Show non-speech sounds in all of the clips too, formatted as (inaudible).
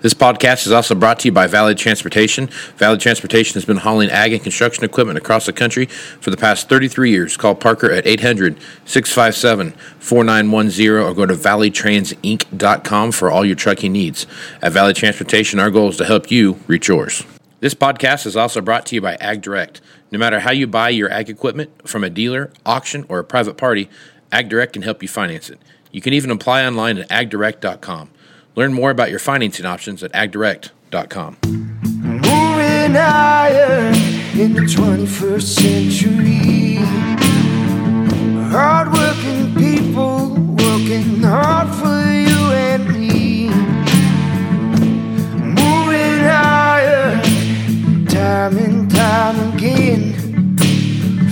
This podcast is also brought to you by Valley Transportation. Valley Transportation has been hauling ag and construction equipment across the country for the past 33 years. Call Parker at 800 657 4910 or go to valleytransinc.com for all your trucking needs. At Valley Transportation, our goal is to help you reach yours. This podcast is also brought to you by Ag Direct. No matter how you buy your ag equipment from a dealer, auction, or a private party, Ag Direct can help you finance it. You can even apply online at agdirect.com. Learn more about your financing options at agdirect.com. Moving higher in the 21st century. Hardworking people working hard for you and me. Moving higher, time and time again.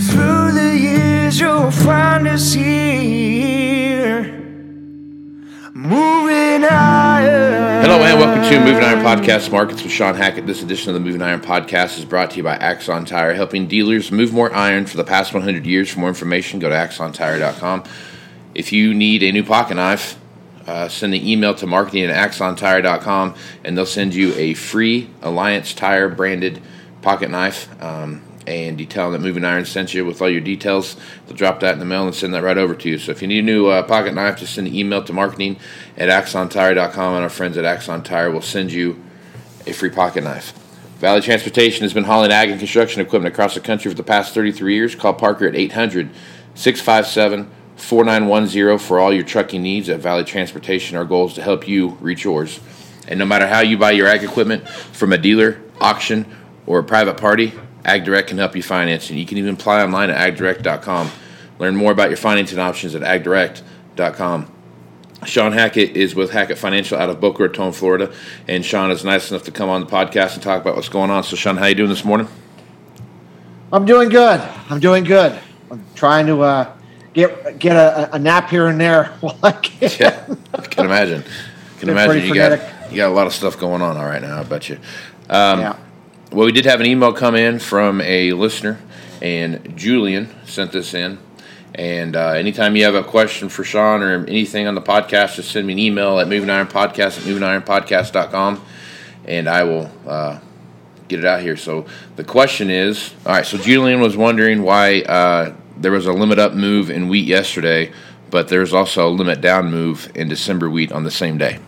Through the years, you'll find us here. To Moving Iron Podcast Markets with Shawn Hackett. This edition of the Moving Iron Podcast is brought to you by Axon Tire, helping dealers move more iron for the past 100 years. For more information, go to axontire.com. If you need a new pocket knife, uh, send an email to marketing at axontire.com and they'll send you a free Alliance Tire branded pocket knife. Um, and detailing that Moving Iron sent you with all your details. They'll drop that in the mail and send that right over to you. So if you need a new uh, pocket knife, just send an email to marketing at axontire.com and our friends at Axon Tire will send you a free pocket knife. Valley Transportation has been hauling ag and construction equipment across the country for the past 33 years. Call Parker at 800 657 4910 for all your trucking needs at Valley Transportation. Our goal is to help you reach yours. And no matter how you buy your ag equipment from a dealer, auction, or a private party, AgDirect can help you finance and You can even apply online at agdirect.com. Learn more about your financing options at agdirect.com. Shawn Hackett is with Hackett Financial out of Boca Raton, Florida, and Shawn is nice enough to come on the podcast and talk about what's going on. So, Shawn, how are you doing this morning? I'm doing good. I'm doing good. I'm trying to uh, get get a, a nap here and there (laughs) while I can. Yeah, I can imagine. Can Been imagine you got you got a lot of stuff going on all right now. I bet you. Um, yeah. Well, we did have an email come in from a listener, and Julian sent this in. And uh, anytime you have a question for Shawn or anything on the podcast, just send me an email at Moving Iron Podcast at movingironpodcast.com, and I will uh, get it out here. So the question is all right, so Julian was wondering why uh, there was a limit up move in wheat yesterday, but there's also a limit down move in December wheat on the same day.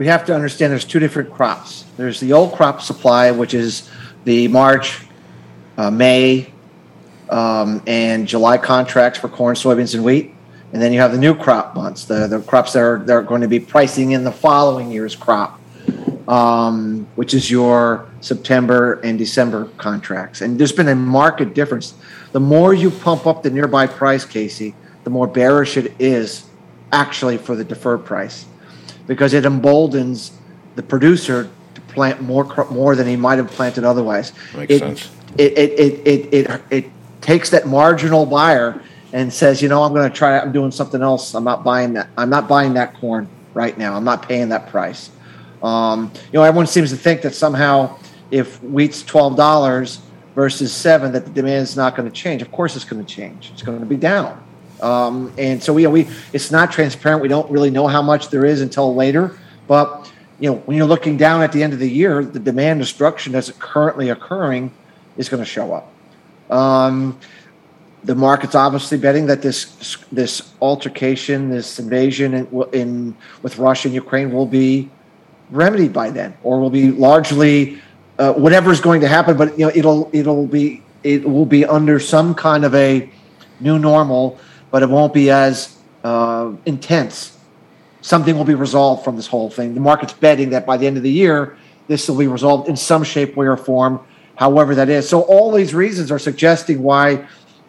We have to understand there's two different crops. There's the old crop supply, which is the March, uh, May, um, and July contracts for corn, soybeans, and wheat. And then you have the new crop months, the, the crops that are, that are going to be pricing in the following year's crop, um, which is your September and December contracts. And there's been a market difference. The more you pump up the nearby price, Casey, the more bearish it is actually for the deferred price because it emboldens the producer to plant more more than he might have planted otherwise. Makes it, sense. It it, it, it it it takes that marginal buyer and says, you know, I'm going to try. I'm doing something else. I'm not buying that. I'm not buying that corn right now. I'm not paying that price. Um, you know, everyone seems to think that somehow if wheat's twelve dollars versus seven, that the demand is not going to change. Of course, it's going to change. It's going to be down. Um, and so we, we, it's not transparent. We don't really know how much there is until later. But you know, when you're looking down at the end of the year, the demand destruction that's currently occurring is going to show up. Um, the market's obviously betting that this this altercation, this invasion in, in with Russia and Ukraine will be remedied by then, or will be largely uh, whatever is going to happen. But you know, it'll it'll be it will be under some kind of a new normal, but it won't be as uh, intense. Something will be resolved from this whole thing. The market's betting that by the end of the year, this will be resolved in some shape, way, or form, however that is. So all these reasons are suggesting why,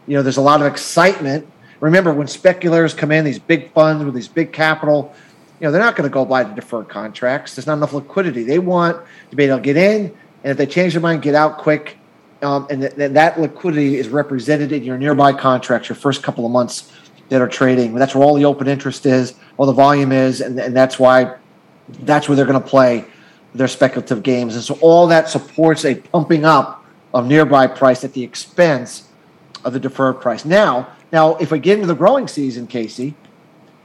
you know, there's a lot of excitement. Remember, when speculators come in, these big funds with these big capital, you know, they're not going to go buy the deferred contracts. There's not enough liquidity. They want to be able to get in, and if they change their mind, get out quick. Um, and th- th- that liquidity is represented in your nearby contracts, your first couple of months that are trading. That's where all the open interest is, all the volume is, and, and that's why that's where they're going to play their speculative games. And so all that supports a pumping up of nearby price at the expense of the deferred price. Now, now if we get into the growing season, Casey,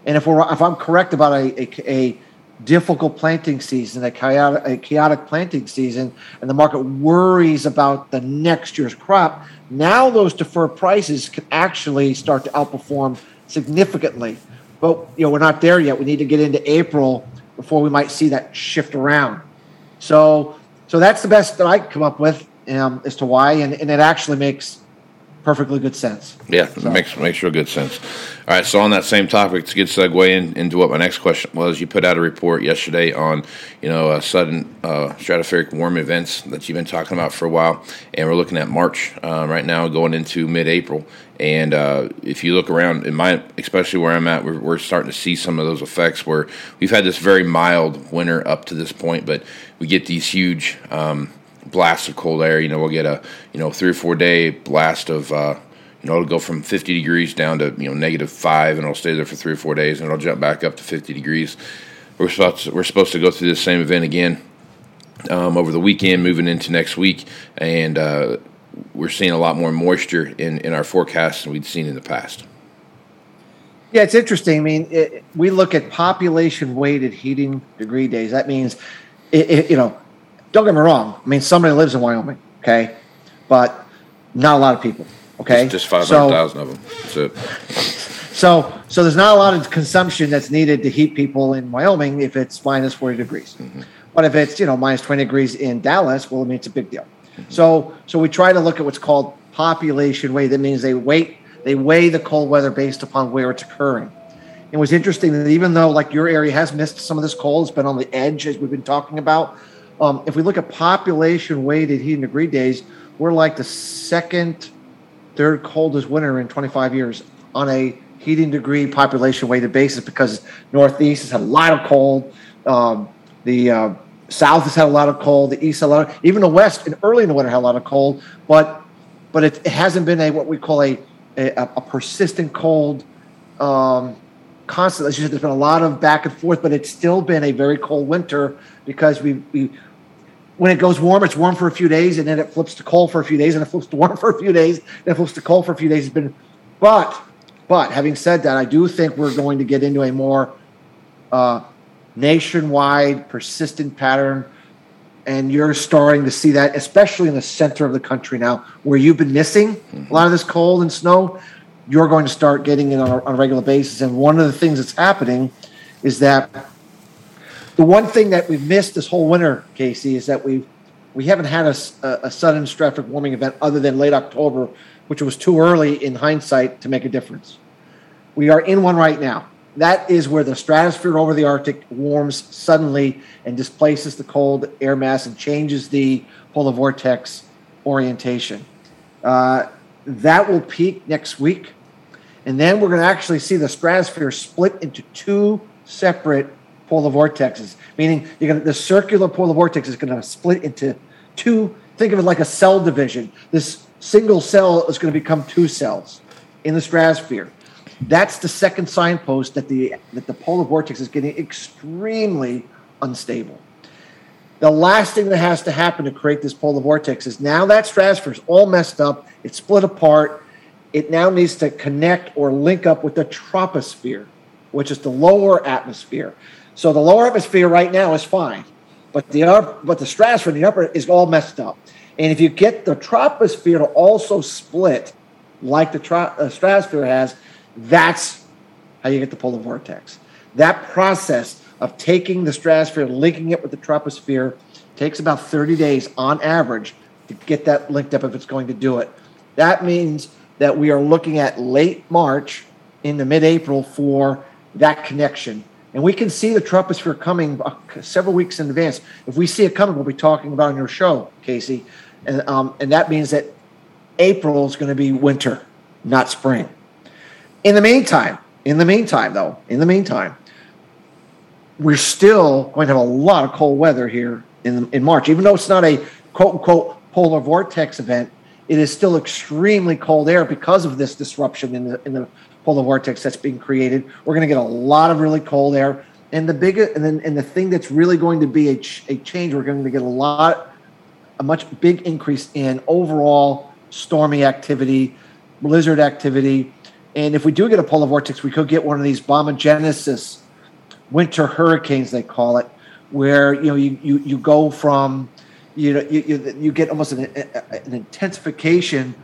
and if we're if I'm correct about a, a, a difficult planting season, a chaotic, a chaotic planting season, and the market worries about the next year's crop, now those deferred prices can actually start to outperform significantly. But you know we're not there yet. We need to get into April before we might see that shift around. So so that's the best that I can come up with um, as to why, and, and it actually makes perfectly good sense. Yeah, so. makes makes real good sense. All right, so on that same topic, it's a good segue in, into what my next question was. You put out a report yesterday on, you know, uh, sudden uh, stratospheric warm events that you've been talking about for a while, and we're looking at March uh, right now, going into mid-April. And uh, if you look around, in my, especially where I'm at, we're, we're starting to see some of those effects where we've had this very mild winter up to this point, but we get these huge. Um, blasts of cold air. You know, we'll get a you know three or four day blast of uh, you know it'll go from 50 degrees down to you know negative five, and it'll stay there for three or four days, and it'll jump back up to 50 degrees. We're supposed to, we're supposed to go through this same event again um, over the weekend, moving into next week, and uh, we're seeing a lot more moisture in in our forecast than we'd seen in the past. Yeah, it's interesting. I mean, it, we look at population weighted heating degree days. That means, it, it, you know, don't get me wrong. I mean, somebody lives in Wyoming, okay, but not a lot of people. Okay, just, just five hundred thousand so, of them. That's it. So, so there's not a lot of consumption that's needed to heat people in Wyoming if it's minus forty degrees. Mm-hmm. But if it's you know minus twenty degrees in Dallas, well, I mean it's a big deal. Mm-hmm. So, so we try to look at what's called population weight. That means they weight they weigh the cold weather based upon where it's occurring. It was interesting that even though like your area has missed some of this cold, it's been on the edge as we've been talking about. Um, if we look at population weighted heating degree days, we're like the second, third coldest winter in 25 years on a heating degree population weighted basis because Northeast has had a lot of cold. Um, the uh, South has had a lot of cold. The East, a lot. Of, even the West, and early in the winter, had a lot of cold. But but it, it hasn't been a what we call a a, a persistent cold. Um, constant. There's been a lot of back and forth, but it's still been a very cold winter because we we when it goes warm, it's warm for a few days, and then it flips to cold for a few days, and it flips to (laughs) warm for a few days, then it flips to cold for a few days. It's been, but, but having said that, I do think we're going to get into a more uh, nationwide, persistent pattern, and you're starting to see that, especially in the center of the country now, where you've been missing mm-hmm. a lot of this cold and snow. You're going to start getting it on a, on a regular basis, and one of the things that's happening is that the one thing that we've missed this whole winter, Casey, is that we've we haven't had a, a sudden stratospheric warming event other than late October, which was too early in hindsight to make a difference. We are in one right now. That is where the stratosphere over the Arctic warms suddenly and displaces the cold air mass and changes the polar vortex orientation. Uh, that will peak next week. And then we're going to actually see the stratosphere split into two separate polar vortexes, meaning to, the circular polar vortex is going to split into two. Think of it like a cell division. This single cell is going to become two cells in the stratosphere. That's the second signpost that the that the polar vortex is getting extremely unstable. The last thing that has to happen to create this polar vortex is now that stratosphere is all messed up. It's split apart. It now needs to connect or link up with the troposphere, which is the lower atmosphere. So the lower atmosphere right now is fine, but the upper, but the stratosphere in the upper is all messed up. And if you get the troposphere to also split like the tro- uh, stratosphere has, that's how you get the polar vortex. That process of taking the stratosphere, linking it with the troposphere, takes about 30 days on average to get that linked up if it's going to do it. That means that we are looking at late March into mid April for that connection and we can see the troposphere coming several weeks in advance. If we see it coming, we'll be talking about on your show, Casey, and um, and that means that April is going to be winter, not spring. In the meantime, in the meantime, though, in the meantime, we're still going to have a lot of cold weather here in in March, even though it's not a quote unquote polar vortex event. It is still extremely cold air because of this disruption in the in the polar vortex that's being created. We're going to get a lot of really cold air, and the biggest and then and the thing that's really going to be a, ch- a change. We're going to get a lot, a much big increase in overall stormy activity, blizzard activity, and if we do get a polar vortex, we could get one of these bombogenesis winter hurricanes they call it, where you know you you, you go from you know you, you, you get almost an, an intensification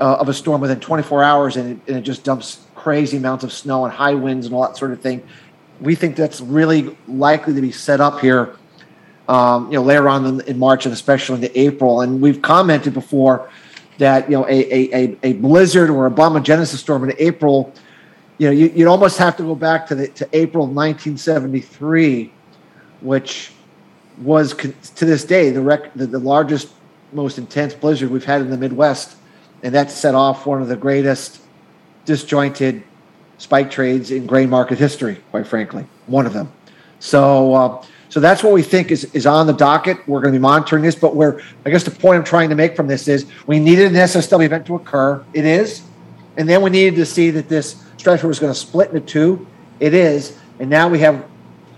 uh, of a storm within 24 hours and it, and it just dumps crazy amounts of snow and high winds and all that sort of thing. We think that's really likely to be set up here, um, you know, later on in, in, March and especially into April. And we've commented before that you know a a, a, blizzard or a bombogenesis storm in April, you know, you, would almost have to go back to the to April of 1973, which was to this day the, rec- the, the largest, most intense blizzard we've had in the Midwest, and that set off one of the greatest disjointed spike trades in grain market history. Quite frankly, one of them. So. Uh, so that's what we think is, is on the docket. We're going to be monitoring this, but where I guess the point I'm trying to make from this is we needed an SSW event to occur. It is. And then we needed to see that this stretch was going to split into two. It is. And now we have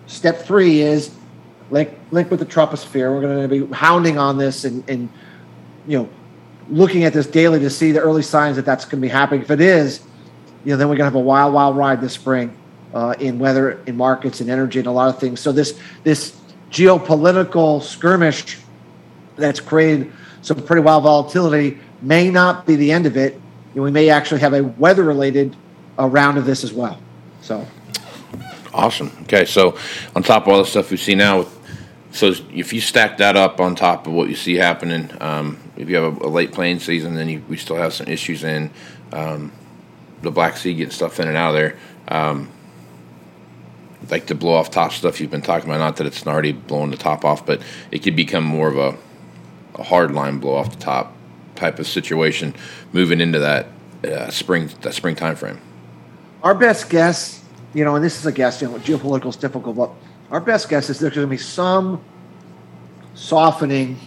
step three is link link with the troposphere. We're going to be hounding on this and, and you know looking at this daily to see the early signs that that's going to be happening. If it is, you know, then we're going to have a wild, wild ride this spring uh, in weather, in markets, and energy, and a lot of things. So this this geopolitical skirmish that's created some pretty wild volatility may not be the end of it. And we may actually have a weather related uh, round of this as well. So awesome. Okay, so on top of all the stuff we see now, so if you stack that up on top of what you see happening, um, if you have a, a, late plane season, then you, we still have some issues in um, the Black Sea getting stuff in and out of there. Um, like the blow off top stuff you've been talking about. Not that it's already blowing the top off, but it could become more of a, a hard line blow off the top type of situation moving into that uh, spring that spring time frame. Our best guess, you know, and this is a guess, you know, geopolitical is difficult, but our best guess is there's going to be some softening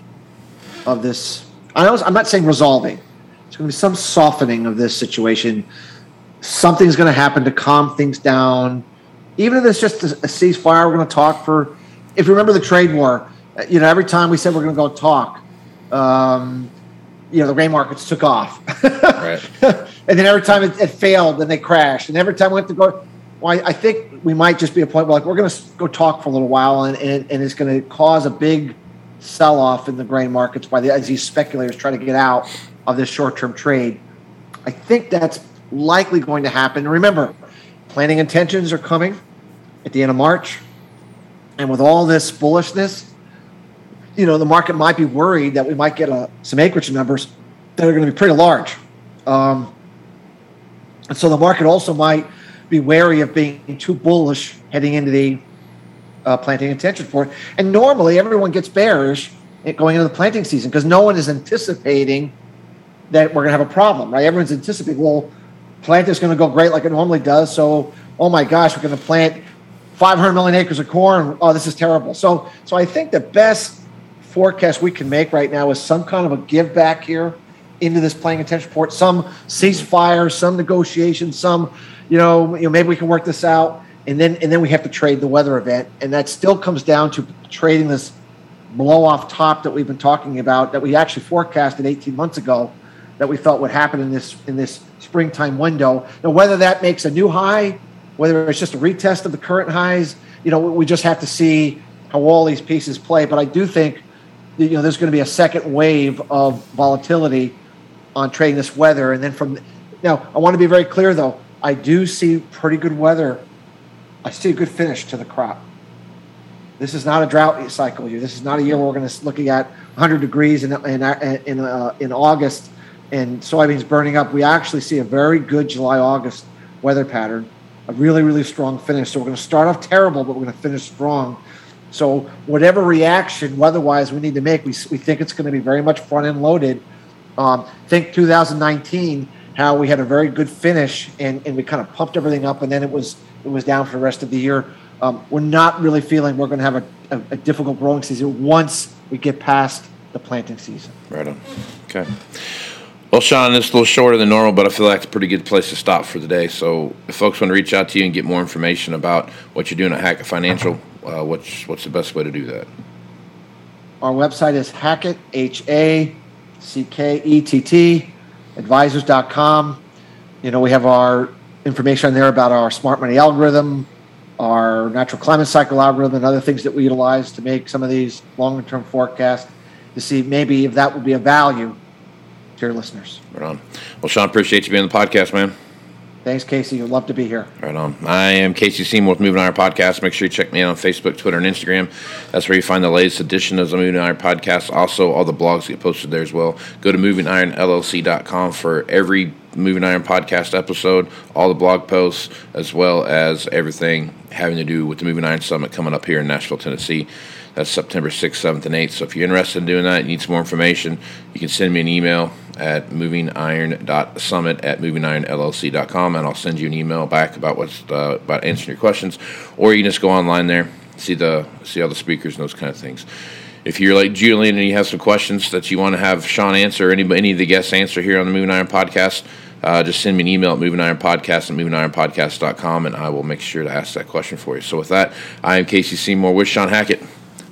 of this. I I'm not saying resolving. There's going to be some softening of this situation. Something's going to happen to calm things down even if it's just a, a ceasefire, we're going to talk for. If you remember the trade war, you know, every time we said we're going to go talk, um, you know, the grain markets took off. right. (laughs) and then every time it, it, failed, then they crashed. And every time we went to go, well, I, I think we might just be a point where like we're going to go talk for a little while, and, and, and it's going to cause a big sell off in the grain markets by the, as these speculators try to get out of this short term trade. I think that's likely going to happen. Remember, planting intentions are coming at the end of March. And with all this bullishness, you know, the market might be worried that we might get a, some acreage numbers that are going to be pretty large. Um, and so the market also might be wary of being too bullish heading into the uh, planting intention for it. And normally everyone gets bearish going into the planting season because no one is anticipating that we're going to have a problem, right? Everyone's anticipating, well, plant is going to go great like it normally does. So, oh my gosh, we're going to plant 500 million acres of corn. Oh, this is terrible. So, so I think the best forecast we can make right now is some kind of a give back here into this planting attention port, some ceasefire, some negotiation, some, you know, you know, maybe we can work this out, and then and then we have to trade the weather event, and that still comes down to trading this blow off top that we've been talking about that we actually forecasted 18 months ago that we felt would happen in this in this springtime window. Now, whether that makes a new high, whether it's just a retest of the current highs, you know, we just have to see how all these pieces play. But I do think you know there's going to be a second wave of volatility on trading this weather, and then from now I want to be very clear though. I do see pretty good weather. I see a good finish to the crop. This is not a drought cycle year. This is not a year we're going to looking at 100 degrees in in in, uh, in August and soybeans burning up, we actually see a very good July August weather pattern, a really, really strong finish. So we're going to start off terrible, but we're going to finish strong. So whatever reaction weather-wise we need to make, we, we think it's going to be very much front-end loaded. Um, think 2019, how we had a very good finish and, and we kind of pumped everything up, and then it was it was down for the rest of the year. Um, we're not really feeling we're going to have a, a, a difficult growing season once we get past the planting season. Right on. Okay. Well, Shawn, is a little shorter than normal, but I feel like it's a pretty good place to stop for the day. So, if folks want to reach out to you and get more information about what you're doing at Hackett Financial, uh, what's what's the best way to do that? Our website is Hackett, H A C K E T T, advisors.com. You know, we have our information on there about our smart money algorithm, our natural climate cycle algorithm, and other things that we utilize to make some of these longer term forecasts to see maybe if that would be of value your listeners. Right on. Well, Shawn, appreciate you being on the podcast, man. Thanks, Casey. I'd love to be here. Right on. I am Casey Seymour with Moving Iron Podcast. Make sure you check me out on Facebook, Twitter, and Instagram. That's where you find the latest edition of the Moving Iron Podcast. Also, all the blogs get posted there as well. Go to movingironllc.com for every Moving Iron Podcast episode, all the blog posts, as well as everything having to do with the Moving Iron Summit coming up here in Nashville, Tennessee. That's September 6th, 7th, and 8th. So if you're interested in doing that, you need some more information, you can send me an email at movingiron.summit at movingironllc.com, and I'll send you an email back about what's uh, about answering your questions. Or you can just go online there, see the see all the speakers and those kind of things. If you're like Julian and you have some questions that you want to have Shawn answer, or any, any of the guests answer here on the Moving Iron podcast, uh, just send me an email at movingironpodcast at movingironpodcast.com, and I will make sure to ask that question for you. So with that, I am Casey Seymour with Shawn Hackett.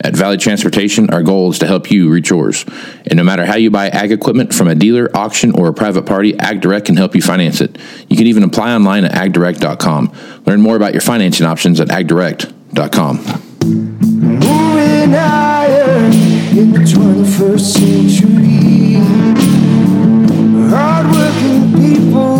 At Valley Transportation, our goal is to help you reach yours. And no matter how you buy ag equipment from a dealer, auction, or a private party, AgDirect can help you finance it. You can even apply online at agdirect.com. Learn more about your financing options at agdirect.com. Moving higher in the 21st century. Hardworking people